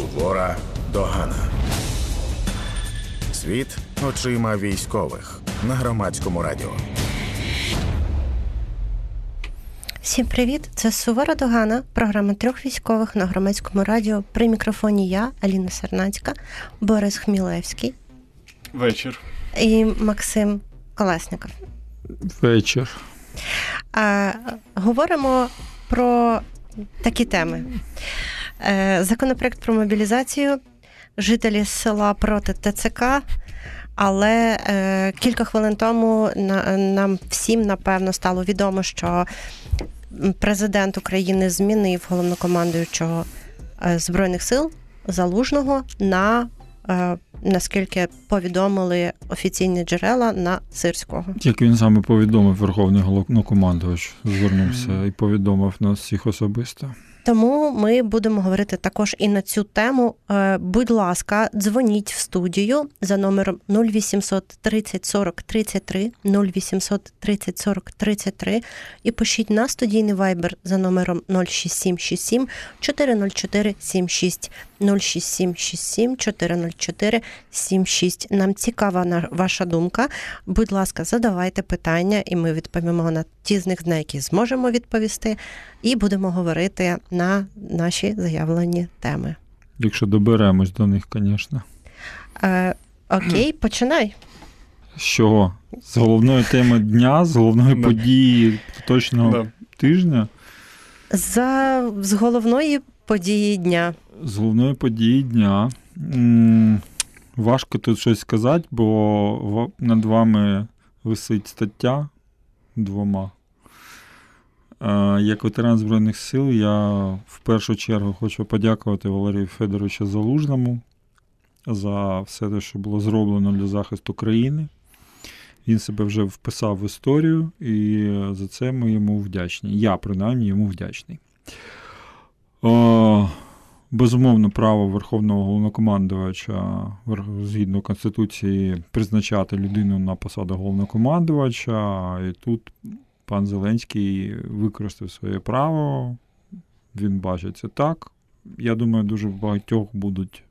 Сувора догана. Світ очима військових на громадському радіо. Всім привіт! Це Сувора Догана, програма трьох військових на громадському радіо. При мікрофоні я, Аліна Сернацька, Борис Хмілевський Вечір. і Максим Колесников. Вечір. А, говоримо про такі теми: законопроект про мобілізацію, жителі села проти ТЦК. Але е, кілька хвилин тому на, нам всім напевно стало відомо, що президент України змінив головнокомандуючого е, збройних сил залужного на е, наскільки повідомили офіційні джерела на сирського. Як він саме повідомив Верховний головнокомандувач, звернувся і повідомив нас всіх особисто. Тому ми будемо говорити також і на цю тему. Е, Будь ласка, дзвоніть в студію за номером 0800 30 40 33 0800 30 40 33 і пишіть на студійний вайбер за номером 06767 404 76 06767 404 76. Нам цікава ваша думка. Будь ласка, задавайте питання, і ми відповімо на ті з них, на які зможемо відповісти, і будемо говорити на наші заявлені теми. Якщо доберемось до них, звісно. Е, окей, починай. З чого? З головної теми дня, з головної події точного тижня, За з головної події дня. з головної події дня. Важко тут щось сказати, бо над вами висить стаття двома. Е, Як ветеран Збройних сил, я в першу чергу хочу подякувати Валерію Федоровичу Залужному за все те, що було зроблено для захисту країни. Він себе вже вписав в історію, і за це ми йому вдячні. Я, принаймні, йому вдячний. О, безумовно, право Верховного головнокомандувача згідно Конституції призначати людину на посаду головнокомандувача. І тут пан Зеленський використав своє право. Він бачить це так. Я думаю, дуже багатьох будуть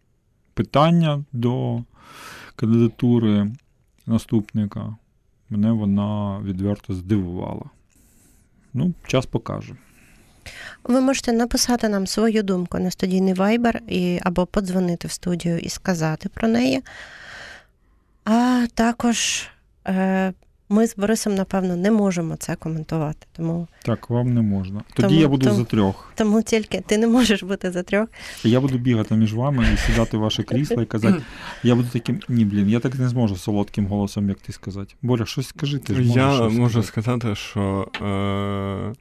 питання до кандидатури наступника. Мене вона відверто здивувала. Ну, час покаже. Ви можете написати нам свою думку на студійний вайбер і, або подзвонити в студію і сказати про неї. А також е, ми з Борисом, напевно, не можемо це коментувати. Тому, Так, вам не можна. Тоді Тому- я буду тому- за трьох. тому тільки ти не можеш бути за трьох. Я буду бігати між вами і сідати в ваше крісло і казати, я буду таким, ні, блін, я так не зможу солодким голосом, як ти сказати. Боря, щось скажи, ти ж можеш Я щось можу сказати. сказати, що е,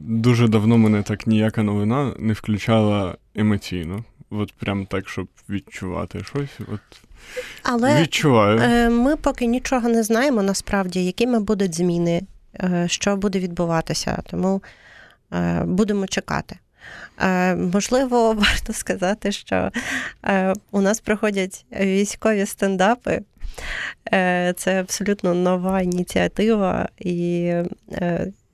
дуже давно мене так ніяка новина не включала емоційно. От прям так, щоб відчувати щось. От Але відчуваю. Е, Ми поки нічого не знаємо насправді, якими будуть зміни, е, що буде відбуватися, тому е, будемо чекати. Можливо, варто сказати, що у нас проходять військові стендапи. Це абсолютно нова ініціатива, і,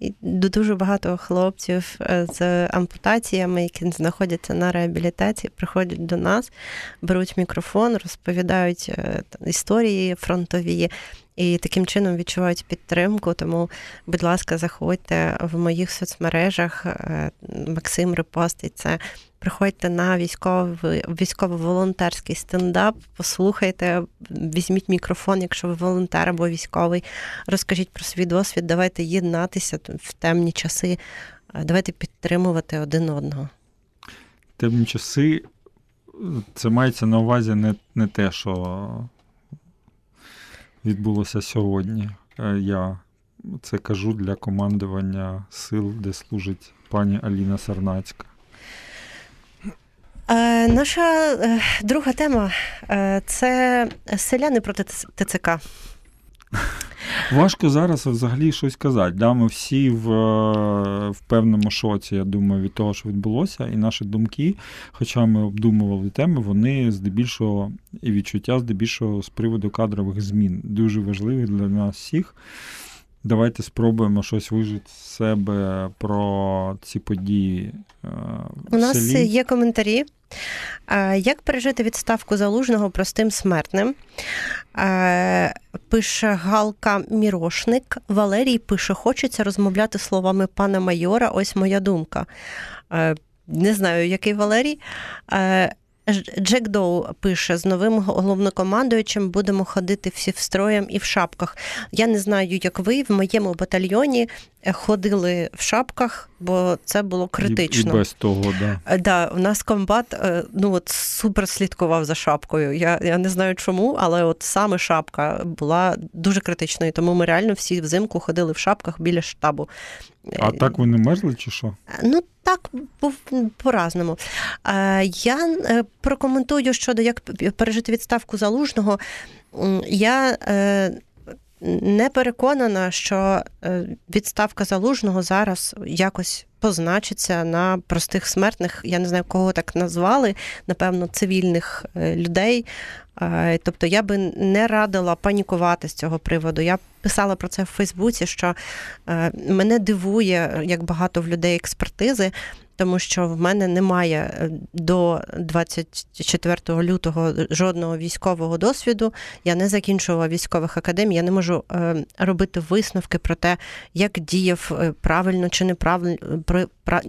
і дуже багато хлопців е, з ампутаціями, які знаходяться на реабілітації, приходять до нас, беруть мікрофон, розповідають е, історії фронтові. І таким чином відчувають підтримку. Тому, будь ласка, заходьте в моїх соцмережах. е, Максим репостить це. Приходьте на військовий військово-волонтерський стендап, послухайте, візьміть мікрофон, якщо ви волонтер або військовий. Розкажіть про свій досвід. Давайте єднатися в темні часи. е, Давайте підтримувати один одного. Темні часи, це мається на увазі не, не те, що відбулося сьогодні. Е, Я це кажу для командування сил, де служить пані Аліна Сарнацька. Е, наша е, друга тема е, це селяни проти ТЦК. Важко зараз взагалі щось казати. Да? Ми всі в, в певному шоці, я думаю, від того, що відбулося, і наші думки, хоча ми обдумували теми, вони здебільшого і відчуття здебільшого з приводу кадрових змін, дуже важливі для нас всіх. Давайте спробуємо щось вижити з себе про ці події. У в нас селі. є коментарі. Як пережити відставку залужного простим смертним? Пише Галка Мірошник. Валерій пише: хочеться розмовляти словами пана майора. Ось моя думка. Не знаю, який Валерій. Джек Доу пише: з новим головнокомандуючим будемо ходити всі в строєм і в шапках. Я не знаю, як ви в моєму батальйоні ходили в шапках, бо це було критично. І, і без того, да. Е, Да, у нас комбат е, ну от супер слідкував за шапкою. Я, я не знаю чому, але от саме шапка була дуже критичною, тому ми реально всі взимку ходили в шапках біля штабу. А Е, так ви не мерзли чи що? Ну так, був по-разному. Я прокоментую щодо як пережити відставку залужного. Я не переконана, що е, відставка залужного зараз якось позначиться на простих смертних. Я не знаю, кого так назвали, напевно, цивільних е, людей. Е, Тобто я би не радила панікувати з цього приводу. Я писала про це в Фейсбуці, що мене дивує, як багато в людей експертизи, тому що в мене немає е, до 24 лютого жодного військового досвіду. Я не закінчувала військових академій, я не можу е, робити висновки про те, як діяв е, правильно чи неправильно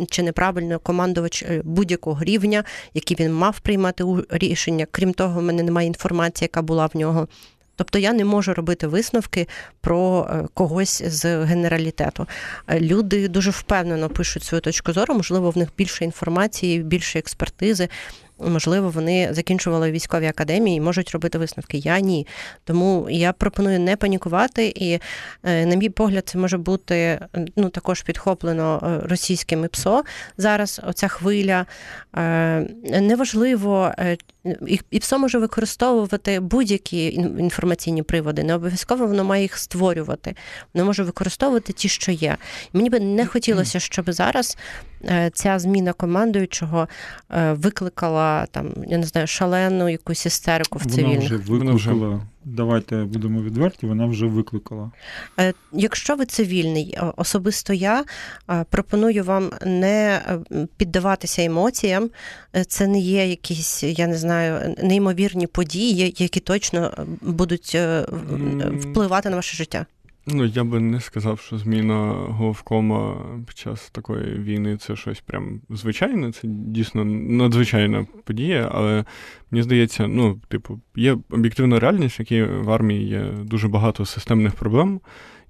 чи неправильно командувач будь-якого рівня, які він мав приймати рішення. Крім того, в мене немає інформації, яка була в нього. Тобто я не можу робити висновки про е, когось з генералітету. Е, Люди дуже впевнено пишуть свою точку зору, можливо, в них більше інформації, більше експертизи. Можливо, вони закінчували військові академії і можуть робити висновки. Я ні. Тому я пропоную не панікувати, і, е, на мій погляд, це може бути ну, також підхоплено е, російськими ПСО. Зараз оця хвиля. Е, Неважливо, і ПСО може використовувати будь-які інформаційні приводи. Не обов'язково воно має їх створювати. Воно може використовувати ті, що є. Мені би не хотілося, щоб зараз ця зміна командуючого е, викликала там, я не знаю, шалену якусь істерику в Вона цивільних. Вона вже- викликала. Давайте будемо відверті, вона вже викликала. Е, Якщо ви цивільний, особисто я е, пропоную вам не е, піддаватися емоціям. Е, Це не є якісь, я не знаю, неймовірні події, які точно е, будуть е, впливати на ваше життя. Ну, я би не сказав, що зміна головкома під час такої війни це щось прям звичайне, це дійсно надзвичайна подія, але мені здається, ну, типу, є об'єктивна реальність, в якій в армії є дуже багато системних проблем.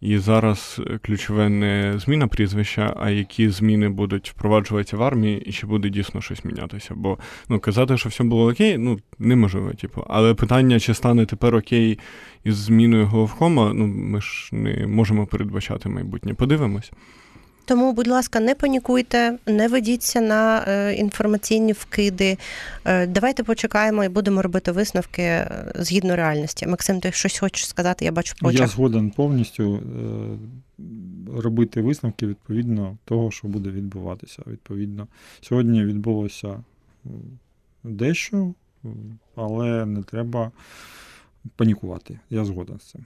І зараз ключове не зміна прізвища, а які зміни будуть впроваджуватися в армії, і чи буде дійсно щось мінятися. Бо ну казати, що все було окей, ну неможливо, типу. Але питання, чи стане тепер окей із зміною головкома, ну ми ж не можемо передбачати майбутнє. Подивимось. Тому, будь ласка, не панікуйте, не ведіться на е, інформаційні вкиди. Е, давайте почекаємо і будемо робити висновки е, згідно реальності. Максим, ти щось хочеш сказати? Я бачу по Я згоден повністю е, робити висновки відповідно того, що буде відбуватися. Відповідно, сьогодні відбулося дещо, але не треба панікувати. Я згоден з цим.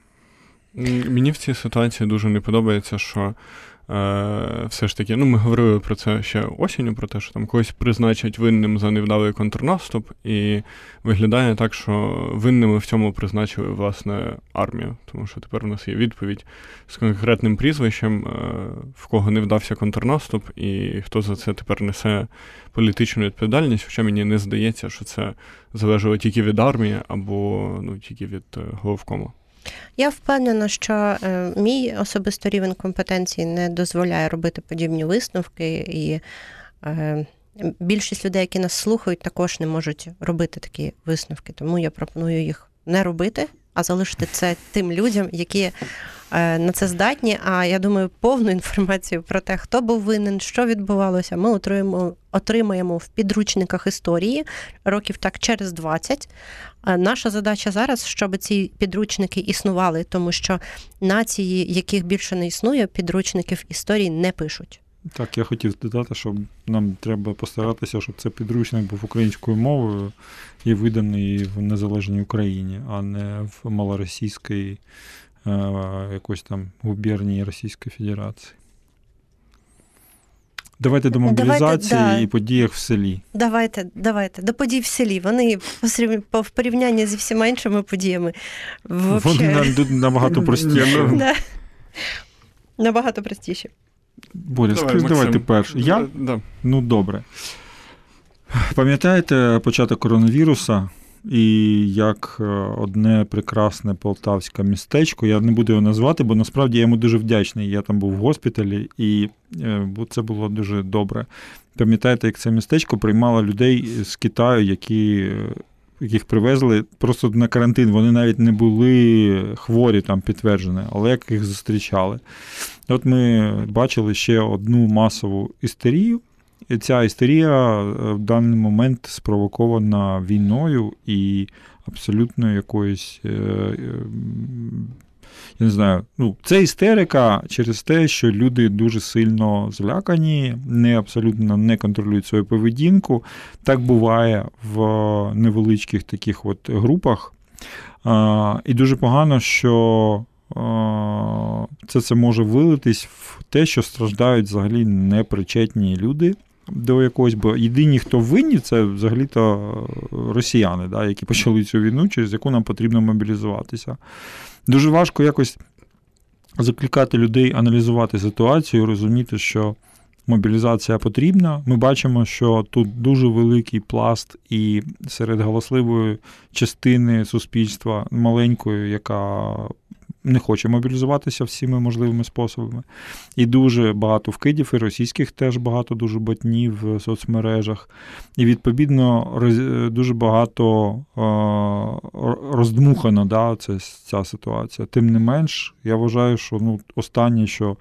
Мені в цій ситуації дуже не подобається, що все ж таки, ну ми говорили про це ще осінню, про те, що там когось призначать винним за невдалий контрнаступ, і виглядає так, що винними в цьому призначили власне армію. Тому що тепер у нас є відповідь з конкретним прізвищем, е, в кого не вдався контрнаступ, і хто за це тепер несе політичну відповідальність. Хоча мені не здається, що це залежало тільки від армії або ну, тільки від е, головкому. Я впевнена, що е, мій особисто рівень компетенції не дозволяє робити подібні висновки, і е, більшість людей, які нас слухають, також не можуть робити такі висновки. Тому я пропоную їх не робити, а залишити це тим людям, які на це здатні. А я думаю, повну інформацію про те, хто був винен, що відбувалося, ми отримаємо, отримаємо в підручниках історії років так через 20. Наша задача зараз, щоб ці підручники існували, тому що нації, яких більше не існує, підручників історії не пишуть. Так, я хотів додати, що нам треба постаратися, щоб цей підручник був українською мовою і виданий в незалежній Україні, а не в малоросійській е, якось там губернії Російської Федерації. Давайте до Давайте, мобілізації да. і подіях в селі. Давайте, давайте. До подій в селі. Вони в порівнянні зі всіма іншими подіями. Вони нам набагато простіші. Набагато простіше. Боря, Давай, скажи, давай Максим. Я? Да. Ну, добре. Пам'ятаєте початок коронавіруса і як е, одне прекрасне полтавське містечко, я не буду його назвати, бо насправді я йому дуже вдячний. Я там був в госпіталі, і е, це було дуже добре. Пам'ятаєте, як це містечко приймало людей з Китаю, які. е, Яких привезли просто на карантин, вони навіть не були хворі там підтверджені, але як їх зустрічали. От ми бачили ще одну масову істерію, ця істерія е, в даний момент спровокована війною і абсолютно якоюсь. е, е, Я не знаю, ну, це істерика через те, що люди дуже сильно злякані, не абсолютно не контролюють свою поведінку. Так буває в невеличких таких от групах. І дуже погано, що це, це може вилитись в те, що страждають взагалі непричетні люди до якогось, бо єдині, хто винні, це взагалі-то росіяни, да, які почали цю війну, через яку нам потрібно мобілізуватися. Дуже важко якось закликати людей аналізувати ситуацію, розуміти, що мобілізація потрібна. Ми бачимо, що тут дуже великий пласт, і серед галасливої частини суспільства маленької, яка не хоче мобілізуватися всіми можливими способами. І дуже багато вкидів, і російських теж багато дуже ботнів в соцмережах. І відповідно дуже багато роздмухано да, це, ця ситуація. Тим не менш, я вважаю, що ну, останнє, що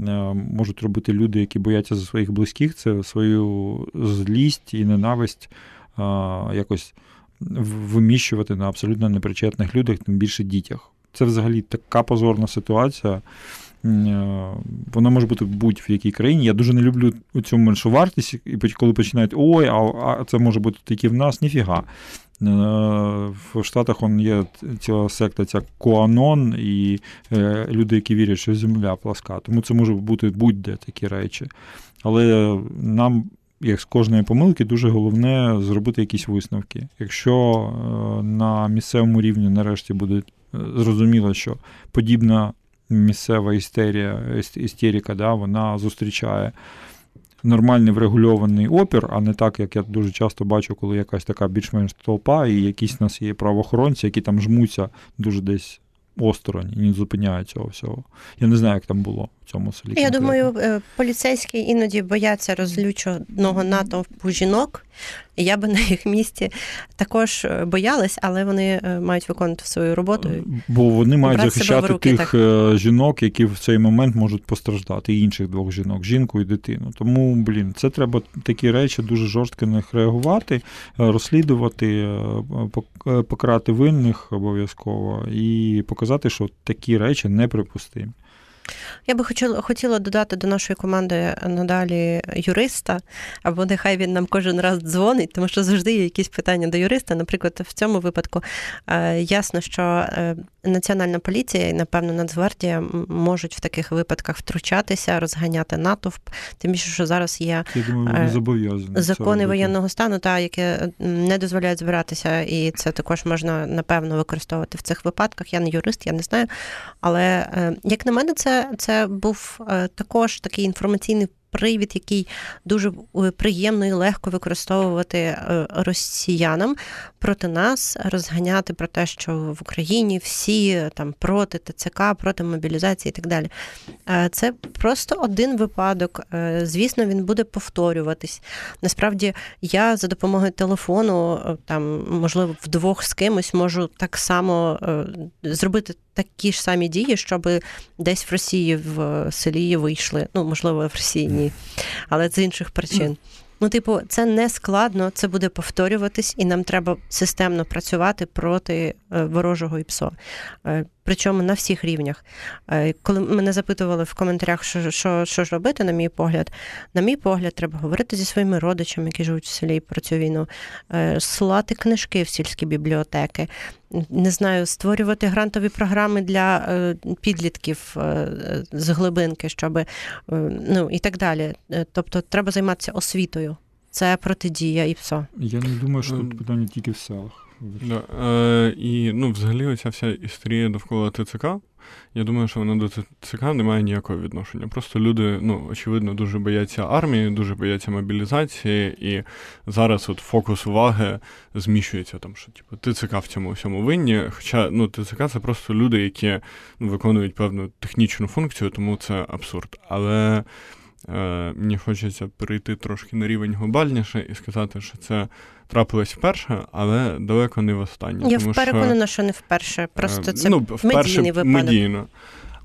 е, можуть робити люди, які бояться за своїх близьких, це свою злість і ненависть е, якось виміщувати на абсолютно непричетних людях, тим більше дітях. Це взагалі така позорна ситуація. Е, Вона може бути будь-в якій країні. Я дуже не люблю цю меншовартість, і поч- коли починають ой, а, це може бути тільки в нас, ніфіга. Е, В Штатах он є ціла секта, ця Куанон, і е, люди, які вірять, що земля пласка. Тому це може бути будь-де такі речі. Але нам, як з кожної помилки, дуже головне зробити якісь висновки. Якщо на місцевому рівні нарешті буде е, зрозуміло, що подібна місцева істерія, іс- істерика, да, вона зустрічає нормальний врегульований опір, а не так, як я дуже часто бачу, коли якась така більш-менш толпа, і якісь у нас є правоохоронці, які там жмуться дуже десь осторонь і не зупиняють цього всього. Я не знаю, як там було цьому селі. Я думаю, е, поліцейські іноді бояться розлюченого натовпу жінок. І я би на їх місці також е, боялась, але вони е, мають виконувати свою роботу. Бо вони мають захищати руки, тих так. жінок, які в цей момент можуть постраждати, і інших двох жінок, жінку і дитину. Тому, блін, це треба такі речі дуже жорстко на них реагувати, розслідувати, покарати винних обов'язково і показати, що такі речі неприпустимі. Я би хотіла, хотіла додати до нашої команди надалі юриста, або нехай він нам кожен раз дзвонить, тому що завжди є якісь питання до юриста. Наприклад, в цьому випадку е, ясно, що е, Національна поліція і, напевно, Нацгвардія можуть в таких випадках втручатися, розганяти натовп. Тим більше, що зараз є Я думаю, Е, закони воєнного стану, та які не дозволяють збиратися, і це також можна напевно використовувати в цих випадках. Я не юрист, я не знаю. Але е, як на мене, це, це був е, також такий інформаційний. Привід, який дуже е, приємно і легко використовувати е, росіянам проти нас, розганяти про те, що в Україні всі е, там проти ТЦК, проти мобілізації і так далі. Е, Це просто один випадок. Е, Звісно, він буде повторюватись. Насправді, я за допомогою телефону, там, можливо, вдвох з кимось можу так само зробити такі ж самі дії, щоб десь в Росії в селі вийшли. Ну, можливо, в Росії ні, але з інших причин. Ну, типу, це не складно, це буде повторюватись, і нам треба системно працювати проти е, ворожого ІПСО. Причому на всіх рівнях. Е, коли мене запитували в коментарях, що що, що ж робити, на мій погляд, на мій погляд, треба говорити зі своїми родичами, які живуть в селі про цю війну, е, слати книжки в сільські бібліотеки, не знаю, створювати грантові програми для е, підлітків з глибинки, щоб ну і так далі. Тобто, треба займатися освітою. Це протидія і все. Я не думаю, що тут питання тільки в селах. Да. Е, І ну, взагалі, оця вся історія довкола ТЦК. Я думаю, що вона до ТЦК не має ніякого відношення. Просто люди, ну, очевидно, дуже бояться армії, дуже бояться мобілізації, і зараз от фокус уваги зміщується там, що типу, ТЦК в цьому всьому винні. Хоча ну, ТЦК це просто люди, які ну, виконують певну технічну функцію, тому це абсурд. Але е, мені хочеться перейти трошки на рівень глобальніше і сказати, що це трапилось вперше, але далеко не в останнє. Я тому переконана, що... що не вперше. Просто е, це ну, вперше медійний медійно.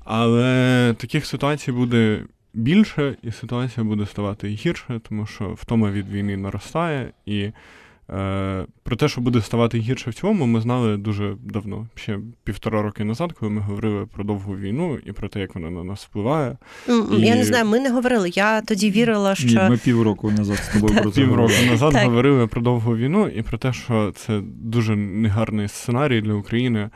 Але таких ситуацій буде більше, і ситуація буде ставати гірше, тому що втома від війни наростає, і про те, що буде ставати гірше в цьому, ми знали дуже давно, ще півтора роки назад, коли ми говорили про довгу війну і про те, як вона на нас впливає. Я і... не знаю, ми не говорили. Я тоді вірила, що Ні, ми півроку назад з тобою про це півроку назад говорили про довгу війну і про те, що це дуже негарний сценарій для України е,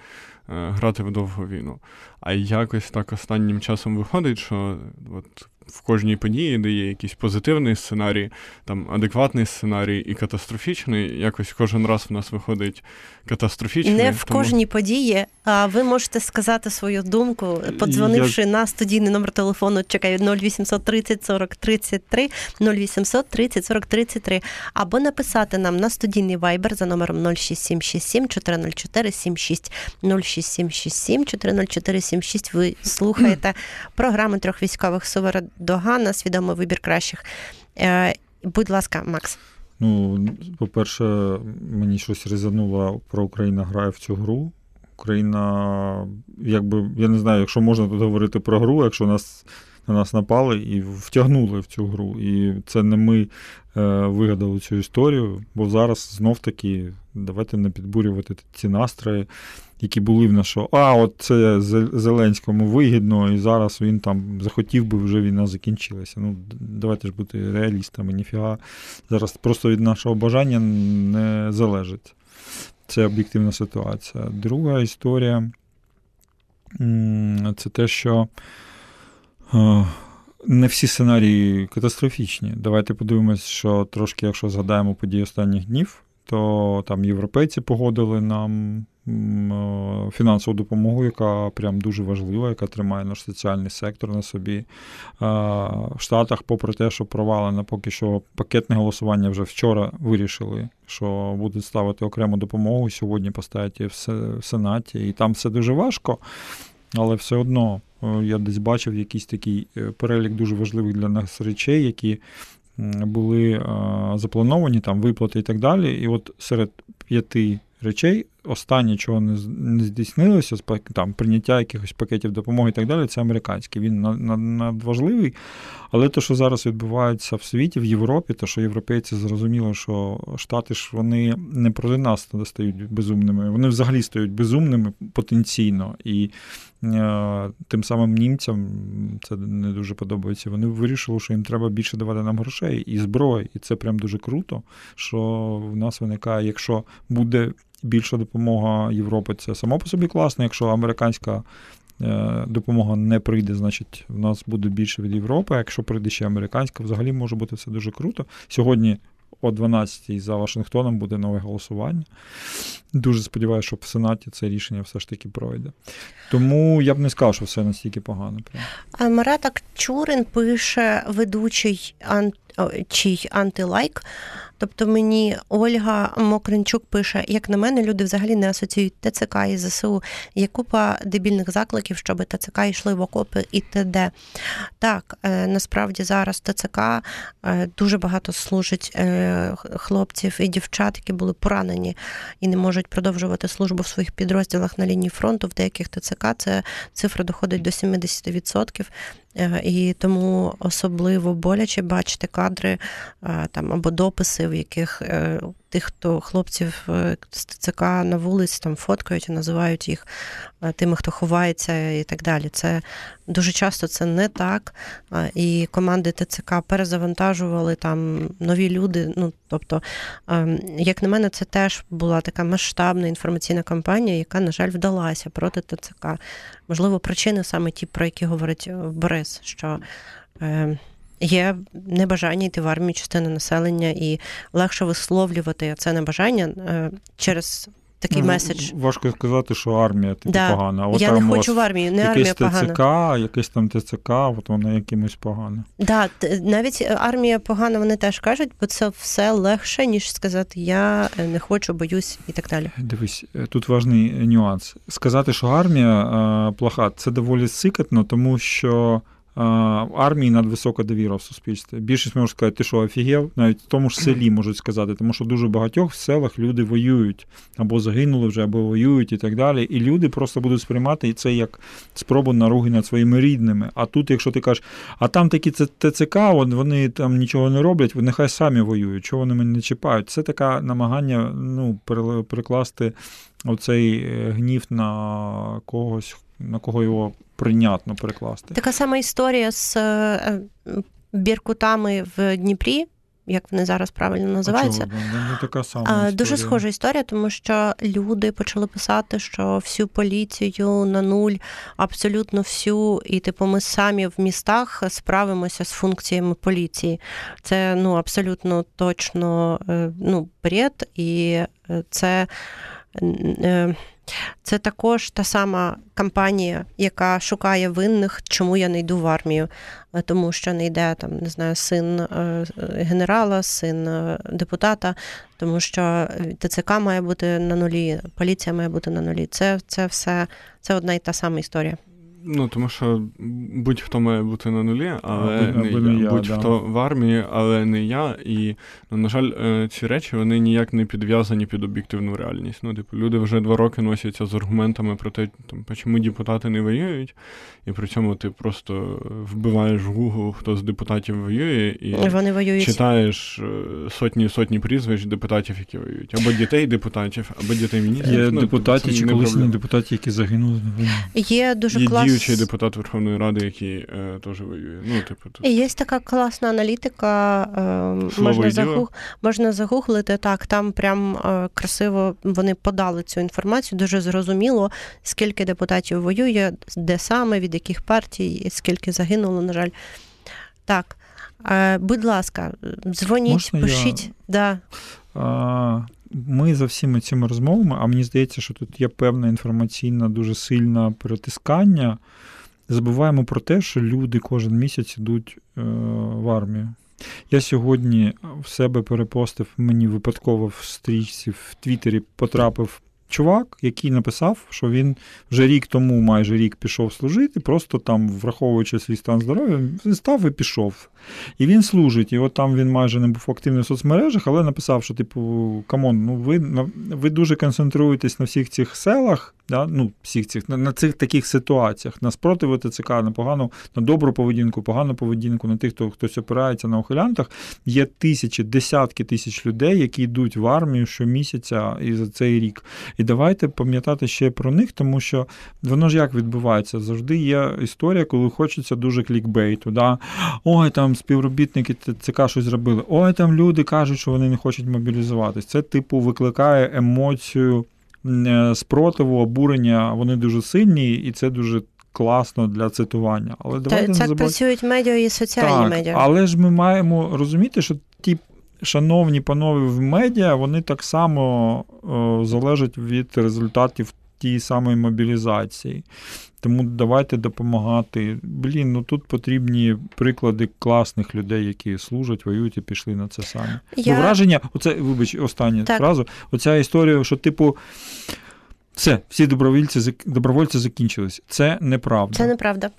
грати в довгу війну. А якось так останнім часом виходить, що от в кожній події, де є якийсь позитивний сценарій, там адекватний сценарій і катастрофічний. Якось кожен раз в нас виходить катастрофічний. Не в тому... кожній події, а ви можете сказати свою думку, подзвонивши Я... на студійний номер телефону, чекаю 0800 30 40 33, 0800 30 40 33, або написати нам на студійний вайбер за номером 06767 404 76 06767 404 76. Ви слухаєте програми трьох військових суверен догана, свідомий вибір кращих. Е, будь ласка, Макс. Ну, по-перше, мені щось резануло про Україна грає в цю гру. Україна, якби, я не знаю, якщо можна тут говорити про гру, якщо нас на нас напали і втягнули в цю гру. І це не ми е, вигадали цю історію, бо зараз знов таки давайте не підбурювати ці настрої які були в нас, що а, от це Зеленському вигідно, і зараз він там захотів би вже війна закінчилася. Ну, давайте ж бути реалістами, ніфіга. Зараз просто від нашого бажання не залежить. Це об'єктивна ситуація. Друга історія це те, що. Не всі сценарії катастрофічні. Давайте подивимось, що трошки, якщо згадаємо події останніх днів, то там європейці погодили нам Е, фінансову допомогу, яка прям дуже важлива, яка тримає наш соціальний сектор на собі. Е, в Штатах, попри те, що провалено поки що пакетне голосування вже вчора вирішили, що будуть ставити окрему допомогу. Сьогодні поставить в Сенаті, і там все дуже важко, але все одно е, я десь бачив якийсь такий перелік дуже важливих для нас речей, які. Були заплановані там виплати і так далі. І от серед п'яти речей останнє, чого не не здійснилося, там прийняття якихось пакетів допомоги і так далі, це американський. Він надважливий. Але те, що зараз відбувається в світі, в Європі, те, що європейці зрозуміли, що Штати ж вони не проти нас стають безумними, вони взагалі стають безумними потенційно. І е, тим самим німцям це не дуже подобається. Вони вирішили, що їм треба більше давати нам грошей і зброї. І це прям дуже круто, що в нас виникає, якщо буде більша допомога Європи це само по собі класно. Якщо американська е, допомога не прийде, значить в нас буде більше від Європи. Якщо прийде ще американська, взагалі може бути все дуже круто. Сьогодні. О 12-й за Вашингтоном буде нове голосування. Дуже сподіваюся, що в Сенаті це рішення все ж таки пройде. Тому я б не сказав, що все настільки погано. Прямо. Маратак Чурин пише ведучий. Чий антилайк Тобто мені Ольга Мокринчук пише: як на мене, люди взагалі не асоціюють ТЦК і ЗСУ. Є купа дебільних закликів, щоб ТЦК йшли в окопи і т.д. Так, е, насправді зараз ТЦК е, дуже багато служить е, хлопців і дівчат, які були поранені і не можуть продовжувати службу в своїх підрозділах на лінії фронту. В деяких ТЦК це цифра доходить до 70%. Е, і тому особливо боляче бачити кадри е, там або дописи, в яких е, тих, хто хлопців е, з ТЦК на вулиці там фоткають і називають їх е, тими, хто ховається і так далі. Це дуже часто це не так. І команди ТЦК перезавантажували там нові люди. Ну тобто, ем, як на мене, це теж була така масштабна інформаційна кампанія, яка, на жаль, вдалася проти ТЦК. Можливо, причини саме ті, про які говорить Борис, що. Є небажання йти в армію частини населення і легше висловлювати це небажання е, через. Такий ну, меседж. Важко сказати, що армія типу, да. погана. От Я там не хочу в армію, не армія погана. ТЦК, якесь там ТЦК, от воно якимось погане. Да, навіть армія погана, вони теж кажуть, бо це все легше, ніж сказати я не хочу, боюсь і так далі. Дивись, е, тут важний нюанс. Сказати, що армія е, плоха, це доволі сикатно, тому що армії надвисока довіра в суспільстві. Більшість може сказати, ти що офігел, навіть в тому ж селі можуть сказати, тому що дуже багатьох в селах люди воюють або загинули вже, або воюють і так далі. І люди просто будуть сприймати це як спробу наруги над своїми рідними. А тут, якщо ти кажеш, а там такі ТЦК, вони там нічого не роблять, нехай самі воюють, чого вони мене не чіпають. Це таке намагання ну, перекласти оцей е, гнів на когось, на кого його прийнятно перекласти. Така сама історія з е, біркутами в Дніпрі. Як вони зараз правильно називаються, не така сама історія. дуже схожа історія, тому що люди почали писати, що всю поліцію на нуль, абсолютно всю, і типу ми самі в містах справимося з функціями поліції. Це ну абсолютно точно е, ну, бред, і е, це. Це також та сама кампанія, яка шукає винних, чому я не йду в армію, е, тому що не йде там, не знаю, син е, генерала, син е, депутата, тому що ТЦК має бути на нулі, поліція має бути на нулі. Це, Це все це одна і та сама історія. Ну, тому що будь-хто має бути на нулі, але а, не, не я. Будь-хто да. в армії, але не я. І, ну, на жаль, е, ці речі вони ніяк не підв'язані під об'єктивну реальність. Ну, типу, люди вже два роки носяться з аргументами про те, там, чому депутати не воюють, і при цьому ти просто вбиваєш в Google, хто з депутатів воює, і вони воюють. читаєш е, сотні сотні прізвищ депутатів, які воюють. Або дітей депутатів, або дітей міністрів. Є ну, депутатів чи колишні депутати, які загинули. Є дуже класно діючий депутат Верховної Ради, який е, теж воює. Ну, типу, тут... І є така класна аналітика, е, можна загуг... можна загуглити так. Там прям е, красиво вони подали цю інформацію. Дуже зрозуміло, скільки депутатів воює, де саме, від яких партій, скільки загинуло, на жаль. Так. Е, будь ласка, дзвоніть, можна пишіть. Я... Да. А, ми за всіми цими розмовами, а мені здається, що тут є певна інформаційна, дуже сильна перетискання. Забуваємо про те, що люди кожен місяць йдуть е, в армію. Я сьогодні в себе перепостив, мені випадково в стрічці в Твіттері потрапив чувак, який написав, що він вже рік тому, майже рік пішов служити, просто там, враховуючи свій стан здоров'я, він став і пішов. І він служить. І от там він майже не був активний в соцмережах, але написав, що, типу, come on, ну ви ви дуже концентруєтесь на всіх цих селах, да? ну, всіх цих, на, на цих таких ситуаціях, на спротиви ТЦК, на погану, на добру поведінку, погану поведінку, на тих, хто хтось опирається на ухилянтах. Є тисячі, десятки тисяч людей, які йдуть в армію щомісяця і за цей рік. І давайте пам'ятати ще про них, тому що воно ж як відбувається? Завжди є історія, коли хочеться дуже клікбейту. Да? Ой, там співробітники ТЦК щось зробили. Ой, там люди кажуть, що вони не хочуть мобілізуватись. Це, типу, викликає емоцію е, спротиву, обурення. Вони дуже сильні, і це дуже. Класно для цитування. Але давайте Так не забув... працюють медіа і соціальні так, медіа. Але ж ми маємо розуміти, що ті шановні панове в медіа, вони так само о, залежать від результатів тієї самої мобілізації. Тому давайте допомагати. Блін, ну тут потрібні приклади класних людей, які служать, воюють і пішли на це самі. Я... Ну, враження, оце, вибач, останню фразу. Оця історія, що, типу, все, всі добровольці добровольці закінчились. Це неправда. Це неправда.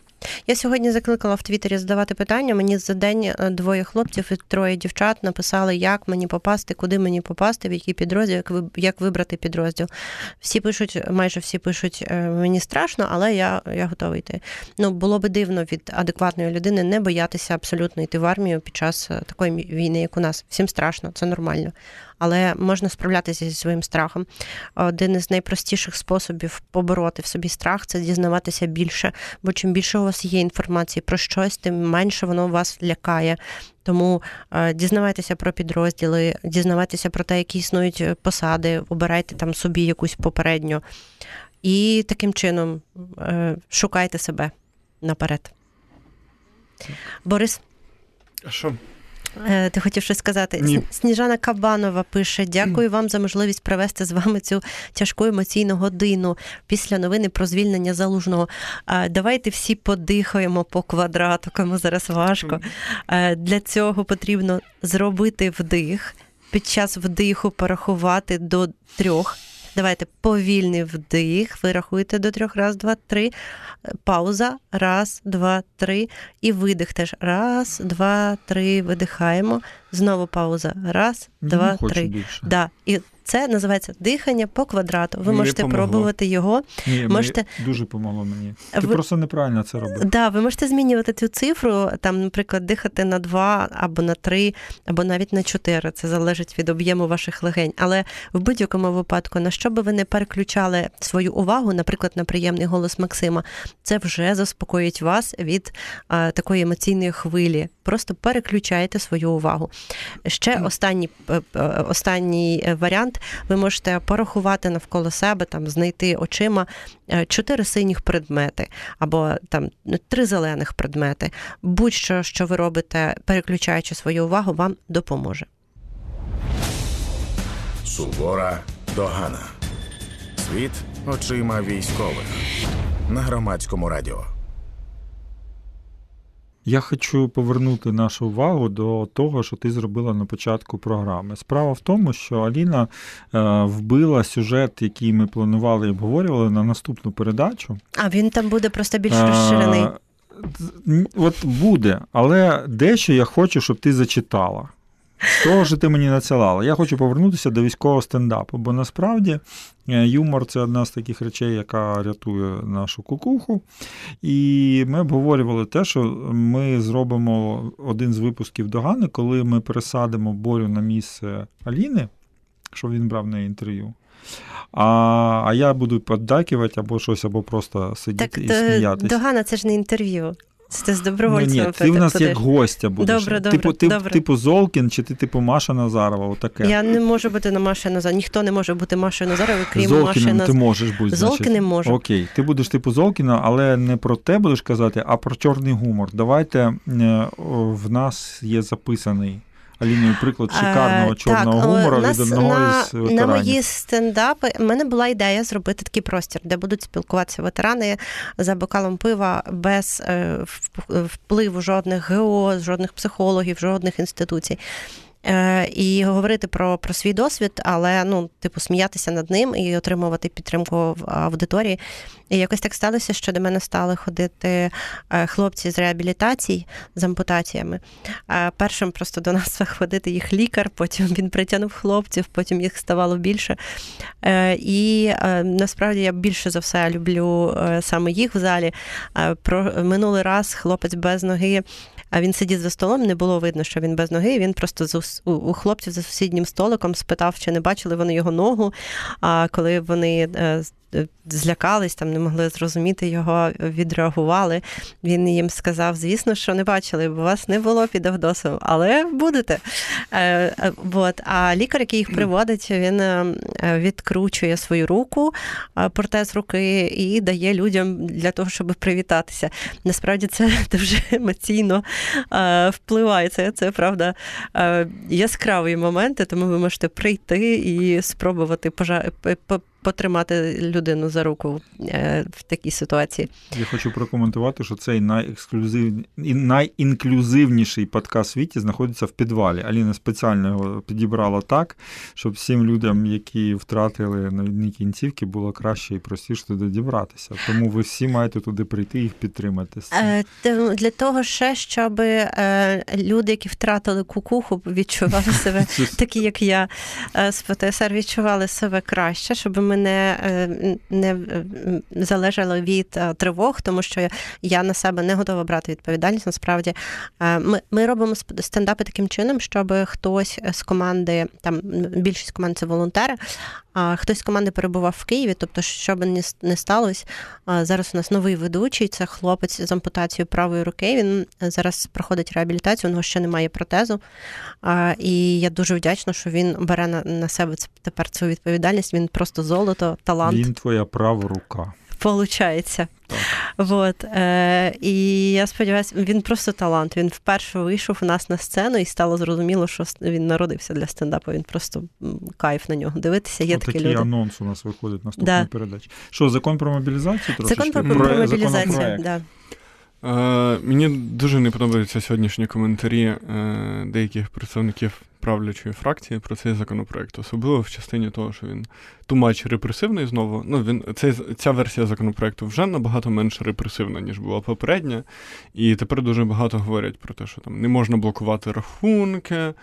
Я сьогодні закликала в Твіттері задавати питання. Мені за день е, двоє хлопців і троє дівчат написали, як мені попасти, куди мені попасти, в який підрозділ, як як вибрати підрозділ. Всі пишуть, майже всі пишуть, е, мені страшно, але я я готовий йти. Ну було би дивно від адекватної людини не боятися абсолютно йти в армію під час е, такої війни, як у нас. Всім страшно, це нормально. Але можна справлятися зі своїм страхом. Один із найпростіших способів побороти в собі страх це дізнаватися більше, бо чим більше у вас є інформації про щось, тим менше воно вас лякає. Тому е, дізнавайтеся про підрозділи, дізнавайтеся про те, які існують посади, обирайте там собі якусь попередню. І таким чином е, шукайте себе наперед. Борис. А що? Е, ти хотів щось сказати? Ні. Сніжана Кабанова пише: Дякую вам за можливість провести з вами цю тяжку емоційну годину після новини про звільнення залужного. Е, Давайте всі подихаємо по квадрату, кому зараз важко. Е, Для цього потрібно зробити вдих. Під час вдиху порахувати до трьох. Давайте повільний вдих. Ви рахуєте до трьох. Раз, два, три. Пауза. Раз, два, три. І видих теж. Раз, два, три. Видихаємо. Знову пауза. Раз, два, Не хочу три. більше. Да. І це називається дихання по квадрату. Ви Мені можете помогло. пробувати його. Ні, мені Можете- дуже помогло мені. Ти Ви- просто неправильно це робив. Да, ви можете змінювати цю цифру, там, наприклад, дихати на 2 або на 3, або навіть на 4. Це залежить від об'єму ваших легень. Але в будь-якому випадку, на що би ви не переключали свою увагу, наприклад, на приємний голос Максима, це вже заспокоїть вас від а, такої емоційної хвилі. Просто переключайте свою увагу. Ще останній, е, е, останній е, варіант: ви можете порахувати навколо себе, там знайти очима чотири синіх предмети або там ну, три зелених предмети. Будь-що, що ви робите, переключаючи свою увагу, вам допоможе. Сувора догана. Світ очима військових на громадському радіо. Я хочу повернути нашу увагу до того, що ти зробила на початку програми. Справа в тому, що Аліна е, вбила сюжет, який ми планували і обговорювали на наступну передачу. А він там буде просто більш розширений. Е, От буде, але дещо я хочу, щоб ти зачитала. Того, що ти мені надсилала. Я хочу повернутися до військового стендапу, бо насправді е, юмор це одна з таких речей, яка рятує нашу кукуху. І ми обговорювали те, що ми зробимо один з випусків догани, коли ми пересадимо Борю на місце Аліни, щоб він брав на інтерв'ю. А, а я буду поддакувати або щось, або просто сидіти Так, і сміятися. Догана, це ж не інтерв'ю. Це ти з Ну, добровольцем. ні, ти в нас як гостя будеш. Добре, добре, типу, ти, добре. типу Золкін чи ти типу Маша Назарова, отаке. Я не можу бути на Маша Назарова. Ніхто не може бути Машою Назаровою, крім Маші Назарова. ти можеш бути. Золкіним можу. Окей, ти будеш типу Золкіна, але не про те будеш казати, а про чорний гумор. Давайте е, в нас є записаний Аліною приклад шикарного Е, чорного так, гумору нас, від одного на, із на мої стендапи. У мене була ідея зробити такий простір, де будуть спілкуватися ветерани за бокалом пива без е, впливу жодних ГО, жодних психологів, жодних інституцій. Е, І говорити про, про свій досвід, але ну, типу, сміятися над ним і отримувати підтримку в аудиторії. І якось так сталося, що до мене стали ходити е, хлопці з реабілітацій з ампутаціями. Е, Першим просто до нас ходити їх лікар, потім він притягнув хлопців, потім їх ставало більше. І насправді я більше за все люблю саме їх в залі. Про минулий раз хлопець без ноги. А він сидів за столом, не було видно, що він без ноги. Він просто у- хлопців за сусіднім столиком спитав, чи не бачили вони його ногу. А коли вони е, злякались, там не могли зрозуміти його, відреагували. Він їм сказав: звісно, що не бачили, бо вас не було під Авдосом, але будете. Е, е. А лікар, який їх приводить, він е, відкручує свою руку, протез руки, і дає людям для того, щоб привітатися. Насправді це дуже емоційно впливає. Це, це правда яскраві моменти, тому ви можете прийти і спробувати пожа... потримати людину за руку е, в такій ситуації. Я хочу прокоментувати, що цей найексклюзив... і найінклюзивніший подкаст в світі знаходиться в підвалі. Аліна спеціально його підібрала так, щоб всім людям, які втратили навідні кінцівки, було краще і простіше туди дібратися. Тому ви всі маєте туди прийти і їх підтримати. Е, тому Для того ще, щоб е, люди, які втратили кукуху, відчували себе такі, як я, з ПТСР відчували себе краще, щоб ми ними не, е, не е, залежало від е, тривог, тому що я, на себе не готова брати відповідальність. Насправді Е, ми, ми робимо стендапи таким чином, щоб хтось з команди, там більшість команд це волонтери, а хтось з команди перебував в Києві, тобто, що би не, сталося, зараз у нас новий ведучий, це хлопець з ампутацією правої руки. Він зараз проходить реабілітацію, у нього ще немає протезу. І я дуже вдячна, що він бере на, себе тепер цю відповідальність. Він просто золото, талант. Він твоя права рука. Получається. Вот. Е, і я сподіваюся, він просто талант. Він вперше вийшов у нас на сцену і стало зрозуміло, що він народився для стендапу. Він просто кайф на нього дивитися. Є такі Отакий люди. анонс у нас виходить наступної Да. передачі. Що, закон про мобілізацію трошечки? Закон про, Про- мобілізацію. Да. Е, мені дуже не подобаються сьогоднішні коментарі е, деяких представників правлячої фракції про цей законопроект, особливо в частині того, що він тумач репресивний знову. Ну, він, цей, ця версія законопроекту вже набагато менш репресивна, ніж була попередня. І тепер дуже багато говорять про те, що там не можна блокувати рахунки,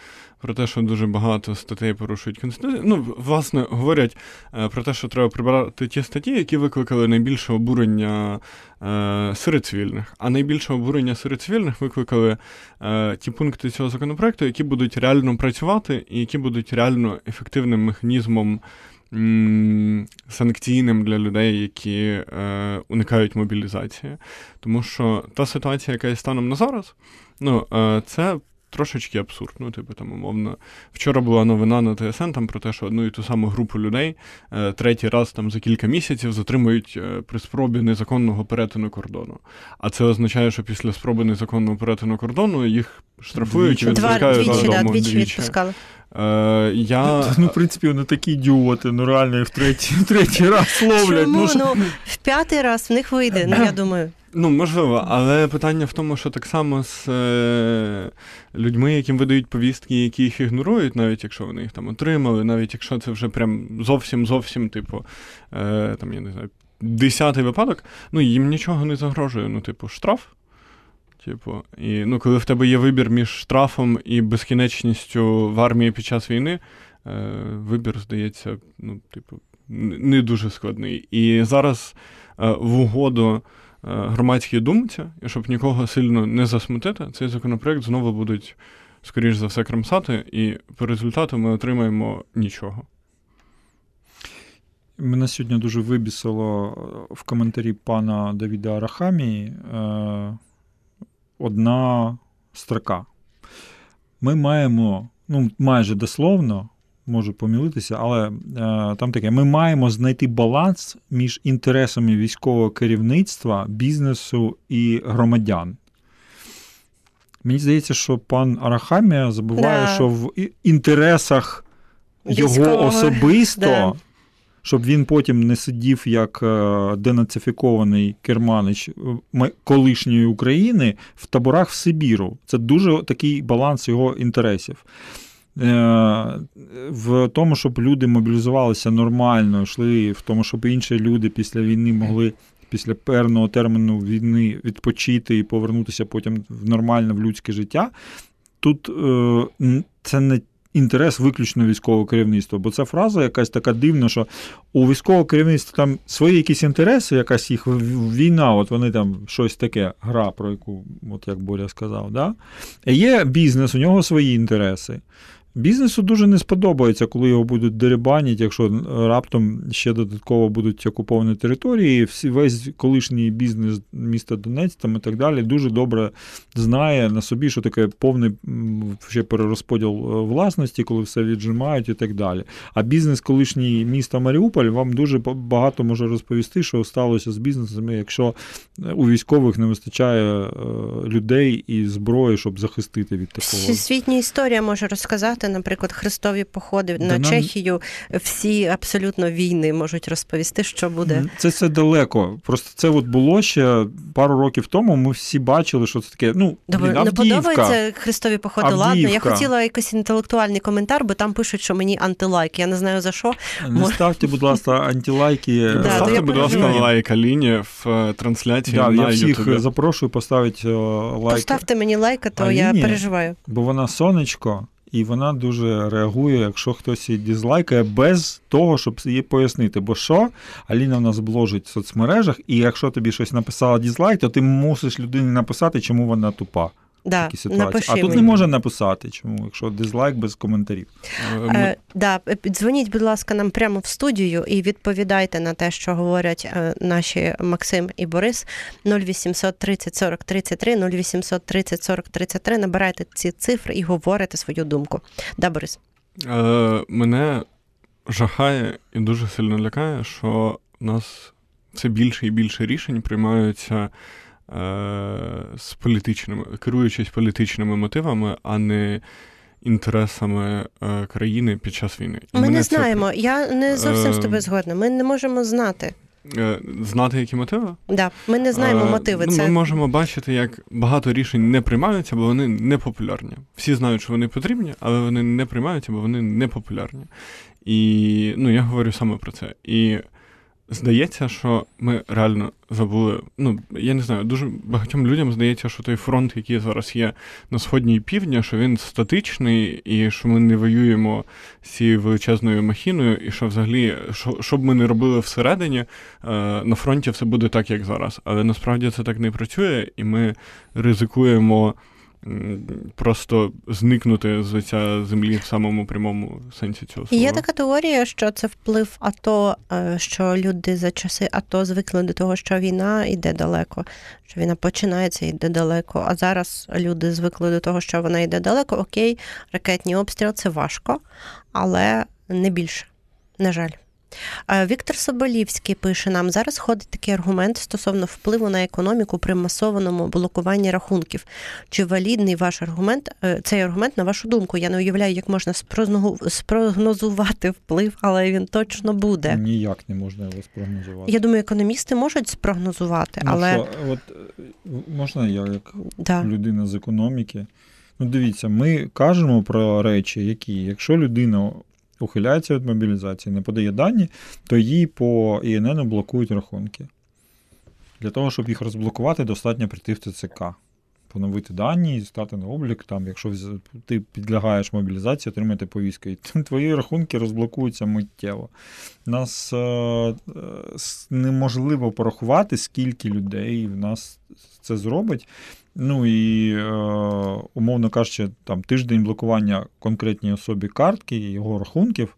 про те, що дуже багато статей порушують Конституцію. Ну, власне, говорять е, про те, що треба прибрати ті статті, які викликали найбільше обурення е, серед цивільних. А найбільше обурення серед цивільних викликали е, ті пункти цього законопроекту, які будуть реально працювати і які будуть реально ефективним механізмом. Санкційним для людей, які е, уникають мобілізації. Тому що та ситуація, яка є станом на зараз, ну, е, це трошечки абсурд. Ну, типу, там, умовно, вчора була новина на ТСН там про те, що одну і ту саму групу людей е, третій раз там за кілька місяців затримують е, при спробі незаконного перетину кордону. А це означає, що після спроби незаконного перетину кордону їх штрафують і Двічі. Два відпускають двічі, да, двічі відпускали. Е, я... Ну, в принципі, вони такі ідіоти, ну реально їх в третій, в третій раз ловлять. Чому? Ну, що- Ну, в п'ятий раз в них вийде, ну я думаю. Ну, можливо, але питання в тому, що так само з е, людьми, яким видають повістки, які їх ігнорують, навіть якщо вони їх там отримали, навіть якщо це вже прям зовсім зовсім, типу, е, там, я не знаю, десятий випадок, ну їм нічого не загрожує. Ну, типу, штраф. Типу, і ну, коли в тебе є вибір між штрафом і безкінечністю в армії під час війни, е, вибір здається, ну, типу, не дуже складний. І зараз е, в угоду е, громадській думці, і щоб нікого сильно не засмутити, цей законопроект знову будуть, скоріш за все, крамсати, і по результату ми отримаємо нічого. Мене сьогодні дуже вибісило е, в коментарі пана Давіда Арахамії е, одна строка. Ми маємо, ну, майже дословно, можу помілитися, але е, там таке: ми маємо знайти баланс між інтересами військового керівництва, бізнесу і громадян. Мені здається, що пан Арахамія забуває, Да. що в інтересах його Військового, особисто, да. Щоб він потім не сидів як е, денацифікований керманич е, колишньої України в таборах в Сибіру. Це дуже такий баланс його інтересів. Е, В тому, щоб люди мобілізувалися нормально, йшли, в тому, щоб інші люди після війни могли після певного терміну війни відпочити і повернутися потім в нормальне в людське життя. Тут е, це не інтерес виключно військового керівництва, бо ця фраза якась така дивна, що у військового керівництва там свої якісь інтереси, якась їх війна, от вони там щось таке, гра, про яку, от як Боря сказав. Да? Є бізнес, у нього свої інтереси. Бізнесу дуже не сподобається, коли його будуть дерибанити, якщо раптом ще додатково будуть окуповані території. Всі, весь колишній бізнес міста Донець там і так далі дуже добре знає на собі, що таке повний ще перерозподіл е, власності, коли все віджимають і так далі. А бізнес колишній міста Маріуполь вам дуже ба- багато може розповісти, що сталося з бізнесами, якщо е, у військових не вистачає е, людей і зброї, щоб захистити від такого. Всесвітня історія може розказати, наприклад, хрестові походи Да на нам- Чехію. Всі абсолютно війни можуть розповісти, що буде. Це все далеко. Просто це от було ще пару років тому. Ми всі бачили, що це таке. Ну, Добре, блін, не подобається хрестові походи. Ладно, я хотіла якийсь інтелектуальний коментар, бо там пишуть, що мені антилайк. Я не знаю за що. Не ставте, будь ласка, антилайки. Да, Ставте, будь ласка, лайк Аліні в е, трансляції Да, на я всіх запрошую поставити е, лайк, Поставте мені лайк, то я переживаю. бо вона сонечко і вона дуже реагує, якщо хтось її дізлайкає, без того, щоб її пояснити. Бо що Аліна в нас бложить в соцмережах, і якщо тобі щось написала дізлайк, то ти мусиш людині написати, чому вона тупа. Да, Такі ситуації. напиши А тут мені. не може написати, чому, якщо дизлайк без коментарів. Е, ми- Е, да, піддзвоніть, будь ласка, нам прямо в студію і відповідайте на те, що говорять е, наші Максим і Борис. 0800 30 40 33, 0800 30 40 33. Набирайте ці цифри і говорите свою думку. Да, Борис. Е, мене жахає і дуже сильно лякає, що в нас все більше і більше рішень приймаються е, з політичними, керуючись політичними мотивами, а не інтересами е, країни під час війни. І Ми не це- знаємо. Я не зовсім з Е, тобою згодна. Ми не можемо знати. Е, знати, які мотиви? Да, ми не знаємо Е, мотиви. Ну, Це Ми можемо бачити, як багато рішень не приймаються, бо вони не популярні. Всі знають, що вони потрібні, але вони не приймаються, бо вони не популярні. І ну, я говорю саме про це. І здається, що ми реально забули. Ну, я не знаю, дуже багатьом людям здається, що той фронт, який зараз є на сході і півдня, що він статичний, і що ми не воюємо з цією величезною махіною, і що взагалі, що, що б ми не робили всередині, е, на фронті все буде так, як зараз. Але насправді це так не працює, і ми ризикуємо просто зникнути з лиця землі в самому прямому сенсі цього І слова. є така теорія, що це вплив АТО, е, що люди за часи АТО звикли до того, що війна йде далеко, що війна починається і йде далеко. А зараз люди звикли до того, що вона йде далеко. Окей, ракетні обстріл це важко, але не більше. На жаль. Е, Віктор Соболівський пише нам: зараз ходить такий аргумент стосовно впливу на економіку при масованому блокуванні рахунків. Чи валідний ваш аргумент? Е, Цей аргумент, на вашу думку? Я не уявляю, як можна спрогнозувати вплив, але він точно буде. Ніяк не можна його спрогнозувати. Я думаю, економісти можуть спрогнозувати, Ну, але що, от, е, можна я як да. людина з економіки. Ну, дивіться, ми кажемо про речі, які, якщо людина ухиляється від мобілізації, не подає дані, то їй по ІНН блокують рахунки. Для того, щоб їх розблокувати, достатньо прийти в ТЦК, поновити дані стати на облік. Там, якщо ти підлягаєш мобілізації, отримати повістку. І твої рахунки розблокуються миттєво. Нас е, е, неможливо порахувати, скільки людей в нас це зробить. Ну і, е, умовно кажучи, там тиждень блокування конкретній особі картки його рахунків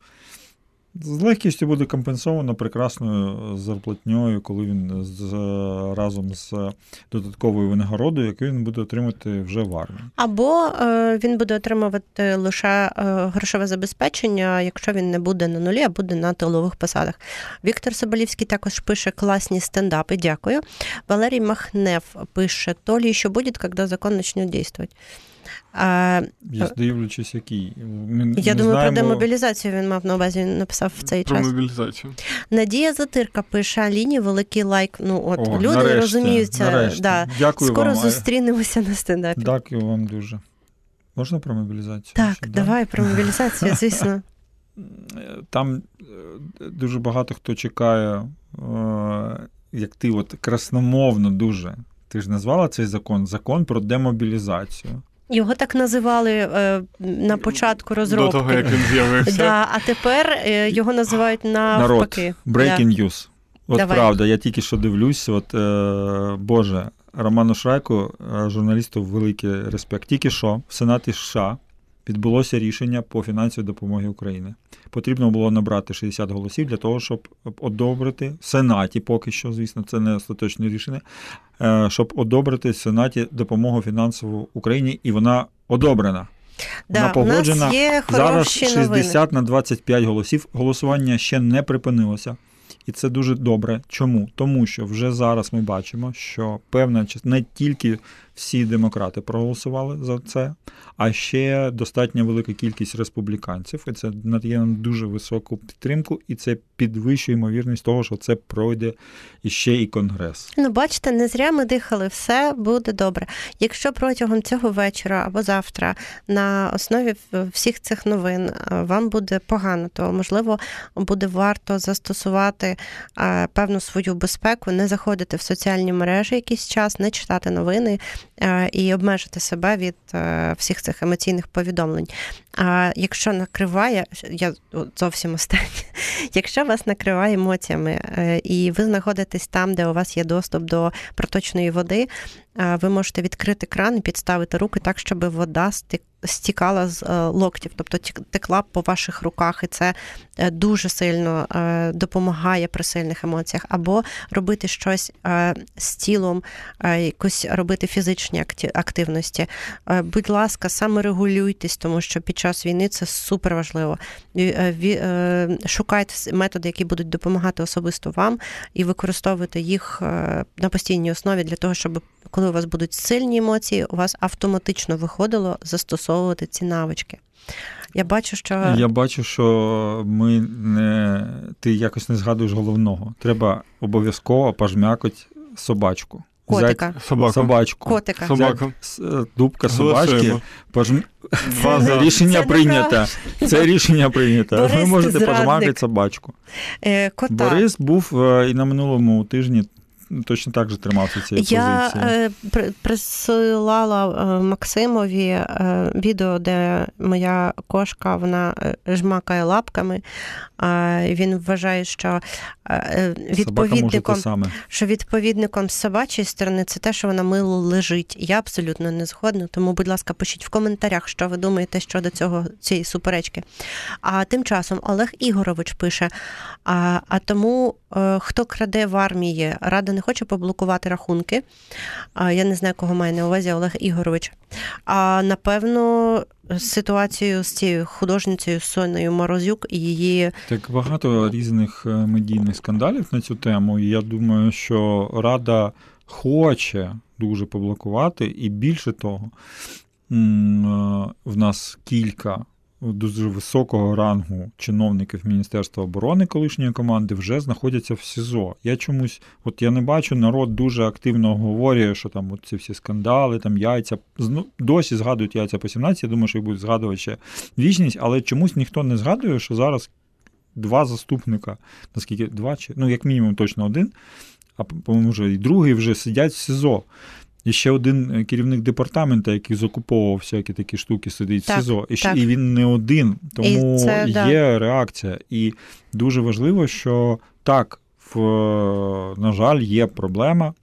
з легкістю буде компенсовано прекрасною зарплатньою, коли він з, разом з додатковою винагородою, яку він буде отримати вже в армії. Або е, він буде отримувати лише е, грошове забезпечення, якщо він не буде на нулі, а буде на тилових посадах. Віктор Соболівський також пише класні стендапи. Дякую. Валерій Махнев пише: то ли ще буде, коли закон почне діяти. Е, Я дивлячись, який. Ми, я ми думаю, знаємо... про демобілізацію він мав на увазі, він написав в цей Про час. мобілізацію. Надія Затирка пише Аліні великий лайк. Ну от О, люди нарешті, розуміються. нарешті. Да. Дякую Скоро вам. а- зустрінемося на стендапі. Дякую вам дуже. Можна про мобілізацію? Так, ще, да? давай про мобілізацію, звісно. Там е, дуже багато хто чекає, е, як ти от красномовно дуже. Ти ж назвала цей закон закон про демобілізацію. Його так називали е, на початку розробки. До того, як він з'явився. Да, а тепер е, його називають навпаки. Breaking news. От Давай. правда, я тільки що дивлюсь, от е, Боже, Роману Шрайку, е, журналісту, великий респект. Тільки що в Сенаті США відбулося рішення по фінансовій допомогі Україні. Потрібно було набрати 60 голосів для того, щоб одобрити в Сенаті, поки що, звісно, це не остаточне рішення, е, щоб одобрити в Сенаті допомогу фінансову Україні, і вона одобрена. Да, Вона у нас погоджена. є Зараз хороші 60 новини. на 25 голосів. Голосування ще не припинилося. І це дуже добре. Чому? Тому що вже зараз ми бачимо, що певна частина, не тільки всі демократи проголосували за це, а ще достатньо велика кількість республіканців. І це надає нам дуже високу підтримку, і це підвищує ймовірність того, що це пройде іще і конгрес. Ну, бачите, не зря ми дихали, все буде добре. Якщо протягом цього вечора або завтра на основі всіх цих новин е, вам буде погано, то можливо буде варто застосувати е, певну свою безпеку, не заходити в соціальні мережі якийсь час, не читати новини, і обмежити себе від е, всіх цих емоційних повідомлень. А якщо накриває, я зовсім останнє, якщо вас накриває емоціями, е, і ви знаходитесь там, де у вас є доступ до проточної води, ви можете відкрити кран і підставити руки так, щоб вода стікала з е, локтів, тобто текла по ваших руках, і це е, дуже сильно е, допомагає при сильних емоціях, або робити щось з тілом, якось робити фізичні активності. Будь ласка, саме регулюйтесь, тому що під час війни це супер важливо. Шукайте методи, які будуть допомагати особисто вам, і використовуйте їх на постійній основі для того, щоб коли у вас будуть сильні емоції, у вас автоматично виходило застосовувати ці навички. Я бачу, що я бачу, що ми не ти якось не згадуєш головного. Треба обов'язково пожмякати собачку. Котика. Собаку. Собачку. Котика. Собаку. Е, дубка собачки. Пожм... За. Рішення це прийнято. Це рішення прийнято. Борис, Ви можете пожмакати собачку. Е, кота. Борис був е, і на минулому тижні точно так же тримався цієї Я позиції. Я присилала е, Максимові е, відео, де моя кошка вона е, жмакає лапками. Він вважає, що відповідником саме. що відповідником з собачої сторони це те, що вона мило лежить. Я абсолютно не згодна. Тому, будь ласка, пишіть в коментарях, що ви думаєте щодо цього цієї суперечки. А тим часом Олег Ігорович пише: а а тому, хто краде в армії, рада не хоче поблокувати рахунки. Я не знаю, кого має на увазі Олег Ігорович. А напевно, ситуацію з цією художницею Сонею Морозюк і її. Так багато різних е, медійних скандалів на цю тему. Я думаю, що Рада хоче дуже поблокувати, і більше того, е, в нас кілька дуже високого рангу чиновників Міністерства оборони колишньої команди вже знаходяться в СІЗО. Я чомусь, от я не бачу, народ дуже активно говорить, що там ці всі скандали, там яйця. Досі згадують яйця по 17, я думаю, що їх будуть згадувати ще вічність, але чомусь ніхто не згадує, що зараз два заступника, наскільки два чи ну, як мінімум, точно один, а по-моєму, вже і другий вже сидять в СІЗО. І ще один е, керівник департаменту, який закуповував всякі такі штуки, сидить так, в СІЗО. І ще і він не один, тому це, є да. реакція. І дуже важливо, що так, в, на жаль, є проблема.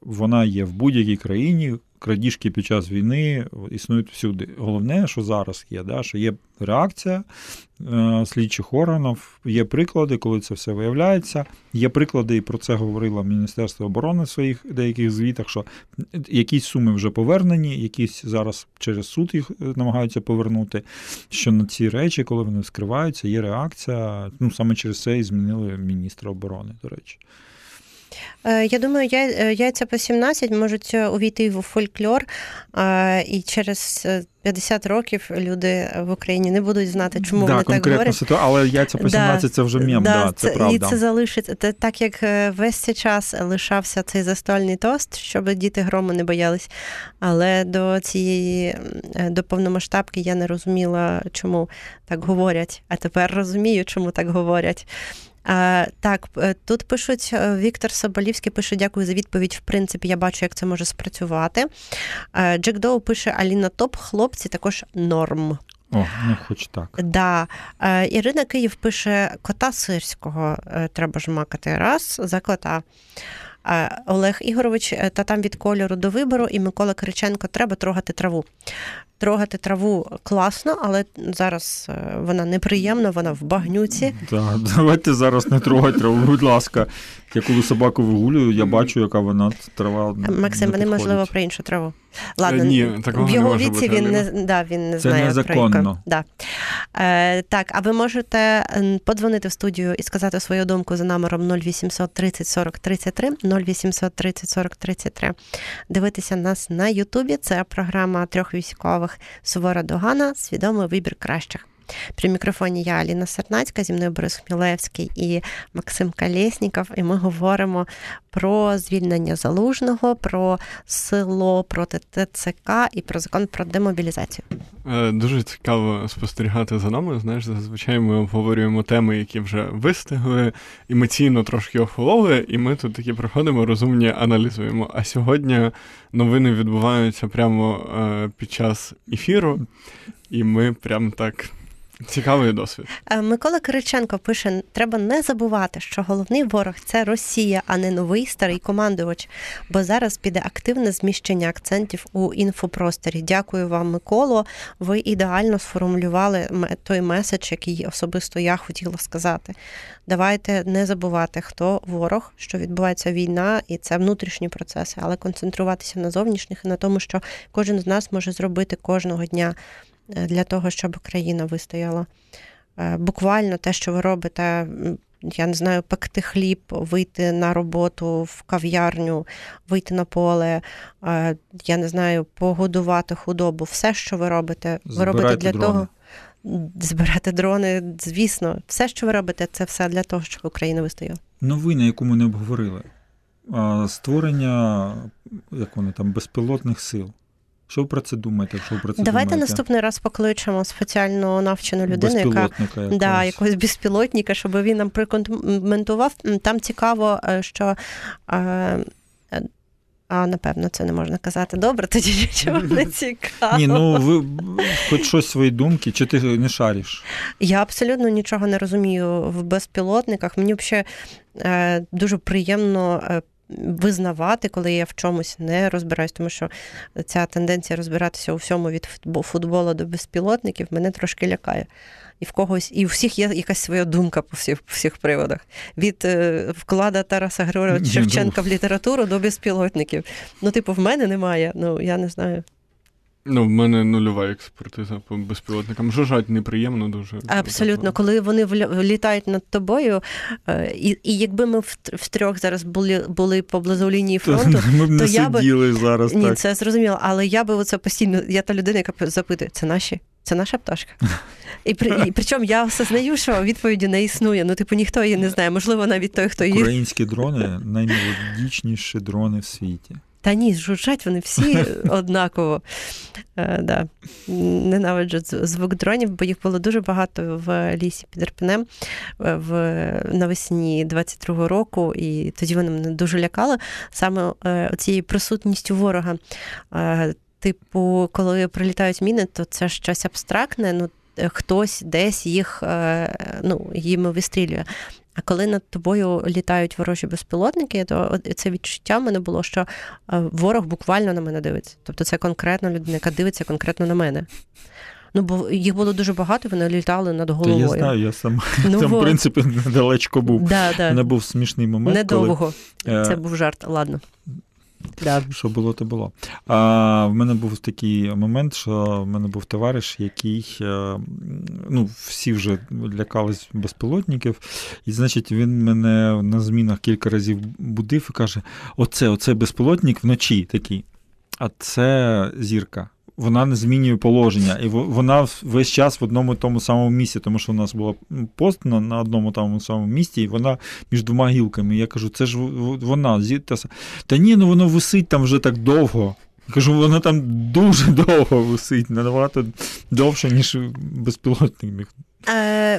Вона є в будь-якій країні, крадіжки під час війни існують всюди. Головне, що зараз є, да, що є реакція е, слідчих органів, є приклади, коли це все виявляється. Є приклади, і про це говорило Міністерство оборони в своїх деяких звітах, що якісь суми вже повернені, якісь зараз через суд їх е, намагаються повернути. Що на ці речі, коли вони скриваються, є реакція. Ну саме через це і змінили міністра оборони, до речі. Е, я думаю, е, яйця по 17 можуть е, увійти в фольклор, і через 50 років люди в Україні не будуть знати, чому да, вони так говорять. Ситу... Але яйця по 17 да, це вже мем, да, да, це, це правда. І це залишиться. Так як весь цей час лишався цей застольний тост, щоб діти грому не боялись. Але до цієї до повномасштабки я не розуміла, чому так говорять. А тепер розумію, чому так говорять. Так, е, тут пишуть е, Віктор Соболівський пише: дякую за відповідь. В принципі, я бачу, як це може спрацювати. Е, Джек Доу пише: Аліна Топ, хлопці також норм. О, ну хоч так. Да. Ірина Київ пише: кота сирського треба жмакати раз за кота. Олег Ігорович, та там від кольору до вибору, і Микола Кириченко треба трогати траву трогати траву класно, але зараз е, вона неприємна, вона в багнюці. Так, давайте зараз не трогати траву, будь ласка. Я коли собаку вигулюю, я бачу, яка вона трава. Максим, вони можливо про іншу траву. Ладно, Ні, такого в його не віці бути, він не да, він не Це знає незаконно. про яку. Да. Е, Так, а ви можете подзвонити в студію і сказати свою думку за номером 0800 30 40 33, 0800 30 40 33. Дивитися нас на Ютубі. Це програма трьох військових Сувора Догана, свідомий вибір кращих. При мікрофоні я Аліна Сарнацька, зі мною Борис Хмілевський і Максим Калєсніков. І ми говоримо про звільнення залужного, про село проти ТЦК і про закон про демобілізацію. Е, дуже цікаво спостерігати за нами. Знаєш, зазвичай ми обговорюємо теми, які вже вистигли, емоційно трошки охололи, і ми тут такі проходимо, розумні аналізуємо. А сьогодні новини відбуваються прямо е, під час ефіру, і ми прям так. Цікавий досвід. Е, Микола Кириченко пише: треба не забувати, що головний ворог це Росія, а не новий старий командувач. Бо зараз піде активне зміщення акцентів у інфопросторі. Дякую вам, Миколо. Ви ідеально сформулювали той меседж, який особисто я хотіла сказати. Давайте не забувати, хто ворог, що відбувається війна, і це внутрішні процеси, але концентруватися на зовнішніх і на тому, що кожен з нас може зробити кожного дня. Е, для того, щоб країна вистояла. Е, буквально те, що ви робите, я не знаю, пекти хліб, вийти на роботу в кав'ярню, вийти на поле, е, я не знаю, погодувати худобу, все, що ви робите, ви Збирайте робите для дрони. того. Збирати дрони, звісно, все, що ви робите, це все для того, щоб Україна вистояла. Новина, яку ми не обговорили. Створення, як вони там, безпілотних сил. Що ви про це думаєте? Що ви про це Давайте думаєте? наступний раз покличемо спеціально навчену людину, яка якогось. да, якогось безпілотника, щоб він нам прокоментував. Там цікаво, е, що. е, А, напевно, це не можна казати. Добре, тоді нічого не цікаво. Ні, ну ви хоч щось свої думки, чи ти не шариш? Я абсолютно нічого не розумію в безпілотниках. Мені взагалі е, дуже приємно. Визнавати, коли я в чомусь не розбираюсь, тому що ця тенденція розбиратися у всьому від футболу до безпілотників мене трошки лякає. І в когось, і у всіх є якась своя думка по всіх по всіх приводах. Від е, вклада Тараса Григоровича Шевченка в літературу до безпілотників. Ну, типу, в мене немає. Ну, я не знаю. Ну, в мене нульова експертиза по безпілотникам. Жужжать неприємно дуже. Абсолютно, коли вони літають над тобою, і і якби ми в трьох зараз були були поблизу лінії фронту, ми б не то я сиділи би... зараз. Ні, так. це зрозуміло, але я би оце постійно, я та людина, яка запитує, це наші? Це наша пташка. І при і причому я осознаю, що відповіді не існує. Ну, типу, ніхто її не знає. Можливо, навіть той, хто її. Українські дрони наймелодічніші дрони в світі. Та ні, жужжать вони всі однаково. Е, да. Ненавиджу звук дронів, бо їх було дуже багато в лісі під Ірпенем в навесні 22-го року, і тоді вони мене дуже лякали саме е, цією присутністю ворога. Е, типу, коли прилітають міни, то це щось абстрактне. ну, Хтось десь їх ну, їм вистрілює. А коли над тобою літають ворожі безпілотники, то це відчуття в мене було, що ворог буквально на мене дивиться. Тобто це конкретна людина, яка дивиться конкретно на мене. Ну, бо їх було дуже багато, вони літали над головою. Та я знаю, я сам ну, там, в принципі, недалечко був. Да, да. Не був смішний момент. Недовго. Коли... Це був жарт, ладно. Да. Що було, то було. А, В мене був такий момент, що в мене був товариш, який ну, всі вже лякались безпілотників, і, значить, він мене на змінах кілька разів будив і каже: Оце, оце безпілотник вночі такий, а це зірка. Вона не змінює положення, і вона весь час в одному тому самому місці, тому що у нас була пост на, на одному тому самому місці, і вона між двома гілками. Я кажу, це ж вона Та ні, ну воно висить там вже так довго. Я кажу, воно там дуже довго висить, набагато довше, ніж безпілотник міг.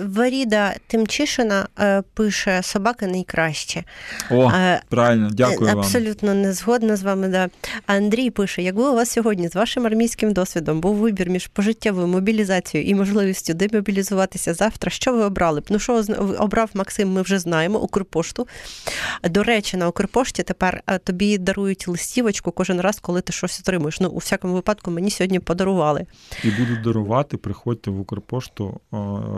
Варіда Тимчишина пише собаки найкраще. О, правильно, дякую вам. Абсолютно не згодна з вами. Да. Андрій пише: якби у вас сьогодні з вашим армійським досвідом був вибір між пожиттєвою мобілізацією і можливістю демобілізуватися завтра, що ви обрали б? Ну, що обрав Максим, ми вже знаємо, Укрпошту. До речі, на Укрпошті тепер тобі дарують листівочку кожен раз, коли ти щось отримуєш. Ну, у всякому випадку, мені сьогодні подарували. І будуть дарувати, приходьте в Укрпошту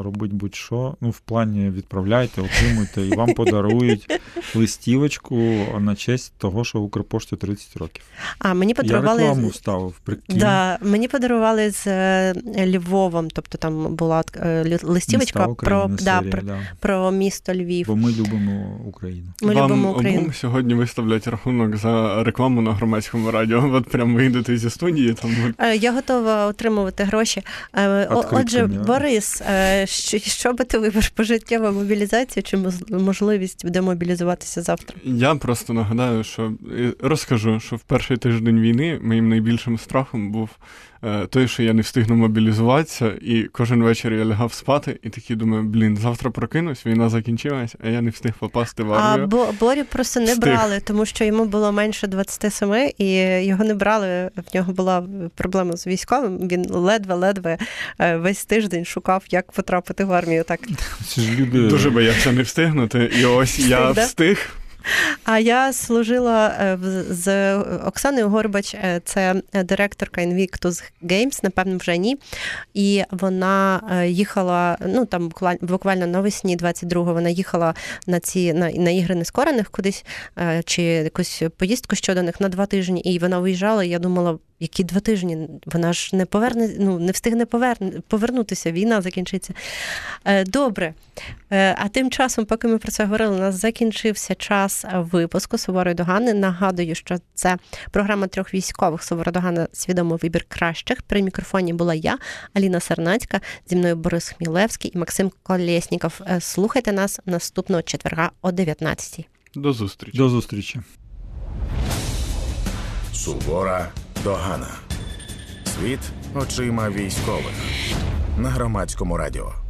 робити будь-що. Ну, в плані відправляйте, отримуйте, і вам подарують листівочку на честь того, що Укрпошті 30 років. А мені Я подарували рекламу вставив. Прикинь. Да, мені подарували з е, Львовом, тобто там була е, листівочка про, да, серія, про, да. про місто Львів. Бо ми любимо Україну. Ми Вам любимо Україну. обом сьогодні виставлять рахунок за рекламу на громадському радіо. От прям вийдете зі студії, там Е, Я готова отримувати гроші. Отже. Борис, що, що би ти вибрав пожиттєва мобілізація чи можливість демобілізуватися завтра? Я просто нагадаю, що розкажу, що в перший тиждень війни моїм найбільшим страхом був той, що я не встигну мобілізуватися, і кожен вечір я лягав спати, і такий думаю, блін, завтра прокинусь, війна закінчилась, а я не встиг попасти в А армію. Бо Борю просто не Встиг. брали, тому що йому було менше 27, і його не брали. В нього була проблема з військовим. Він ледве-ледве е, весь тиждень шукав, як потрапити в армію. Так. Дуже боявся не встигнути, і ось я Встиг, встиг. А я служила е, з Оксаною Горбач, е, це директорка Invictus Games, напевно, вже ні. І вона е, їхала, ну там буквально- навесні 22-го вона їхала на ці на, на ігри нескорених кудись, е, чи якусь поїздку щодо них на два тижні, і вона виїжджала. І я думала, які два тижні? Вона ж не поверне, ну не встигне поверне, повернутися. Війна закінчиться. Е, Добре. Е, А тим часом, поки ми про це говорили, у нас закінчився час випуску Суворої Догани. Нагадую, що це програма трьох військових Сувора Догана Свідомий вибір кращих. При мікрофоні була я, Аліна Сарнацька, зі мною Борис Хмілевський і Максим Колєсніков. Е, Слухайте нас наступного четверга о 19-й. До зустрічі. До зустрічі. Сувора Догана. Світ очима військових на громадському радіо.